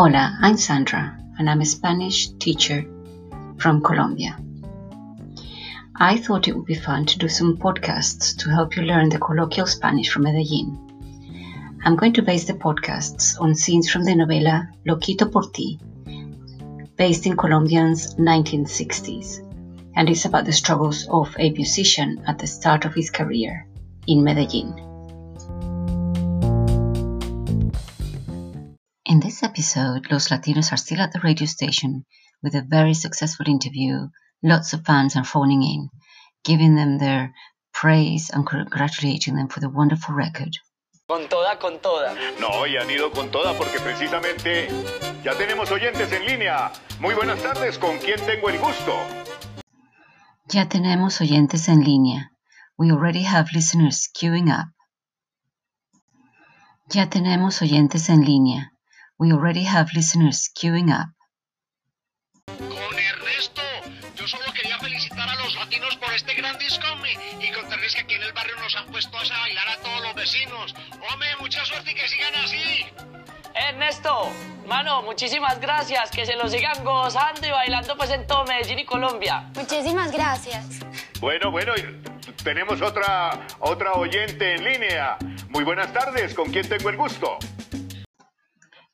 Hola, I'm Sandra, and I'm a Spanish teacher from Colombia. I thought it would be fun to do some podcasts to help you learn the colloquial Spanish from Medellin. I'm going to base the podcasts on scenes from the novela Loquito por ti, based in Colombia's 1960s, and it's about the struggles of a musician at the start of his career in Medellin. In this episode, Los Latinos are still at the radio station with a very successful interview. Lots of fans are phoning in, giving them their praise and congratulating them for the wonderful record. Con toda, con toda. No, y han ido con toda porque precisamente ya tenemos oyentes en línea. Muy buenas tardes, ¿con quién tengo el gusto? Ya tenemos oyentes en línea. We already have listeners queuing up. Ya tenemos oyentes en línea. We already have listeners queuing up. Con Ernesto, yo solo quería felicitar a los latinos por este gran disco y contarles que aquí en el barrio nos han puesto a bailar a todos los vecinos. Hombre, mucha suerte y que sigan así. Ernesto, mano, muchísimas gracias, que se lo sigan gozando y bailando pues en todo Medellín y Colombia. Muchísimas gracias. Bueno, bueno, tenemos otra, otra oyente en línea. Muy buenas tardes, ¿con quién tengo el gusto?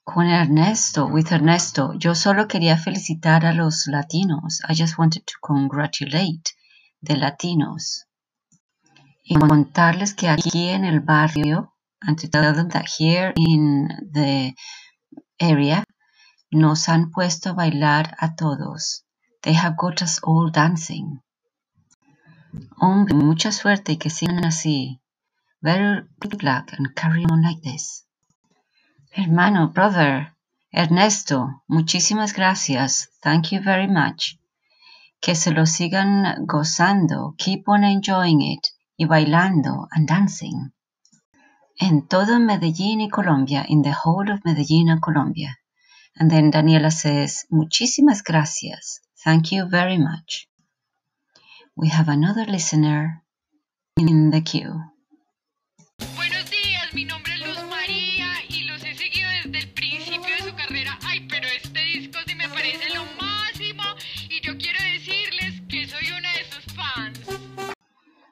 Con Ernesto, with Ernesto, yo solo quería felicitar a los latinos. I just wanted to congratulate the latinos. Y contarles que aquí en el barrio, and to tell them that here in the area, nos han puesto a bailar a todos. They have got us all dancing. Hombre, mucha suerte y que sigan así. Very good luck and carry on like this. Hermano, brother, Ernesto, muchísimas gracias. Thank you very much. Que se lo sigan gozando. Keep on enjoying it. Y bailando and dancing. En todo Medellín y Colombia, in the whole of Medellín and Colombia. And then Daniela says, muchísimas gracias. Thank you very much. We have another listener in the queue.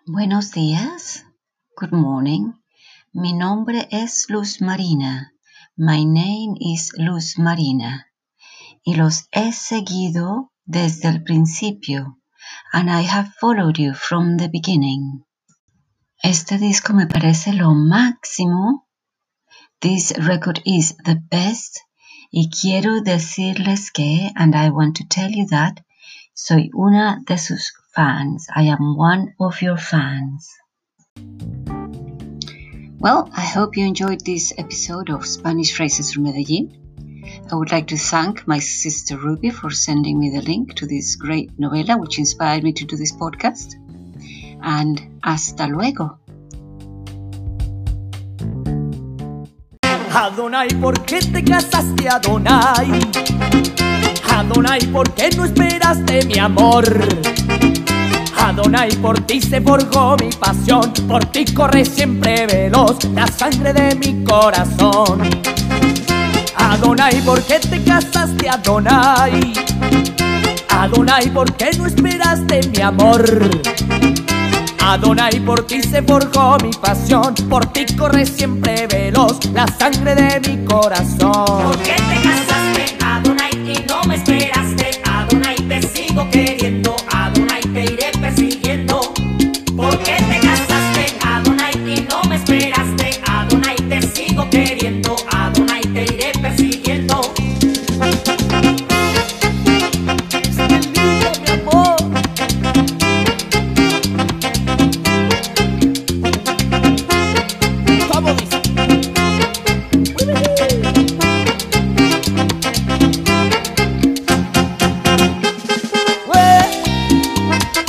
Buenos días. Good morning. Mi nombre es Luz Marina. My name is Luz Marina. Y los he seguido desde el principio. And I have followed you from the beginning. Este disco me parece lo máximo. This record is the best. Y quiero decirles que, and I want to tell you that, soy una de sus fans. I am one of your fans. Well, I hope you enjoyed this episode of Spanish Phrases from Medellin. I would like to thank my sister Ruby for sending me the link to this great novela which inspired me to do this podcast. And hasta luego. Adonai, ¿por qué te casaste, Adonai? Adonai, ¿por qué no esperaste mi amor? Adonai, por ti se forjó mi pasión, por ti corre siempre veloz la sangre de mi corazón. Adonai, ¿por qué te casaste, Adonai? Adonai, ¿por qué no esperaste mi amor? Adonai, por ti se forjó mi pasión, por ti corre siempre veloz la sangre de mi corazón. ¿Por qué te casaste,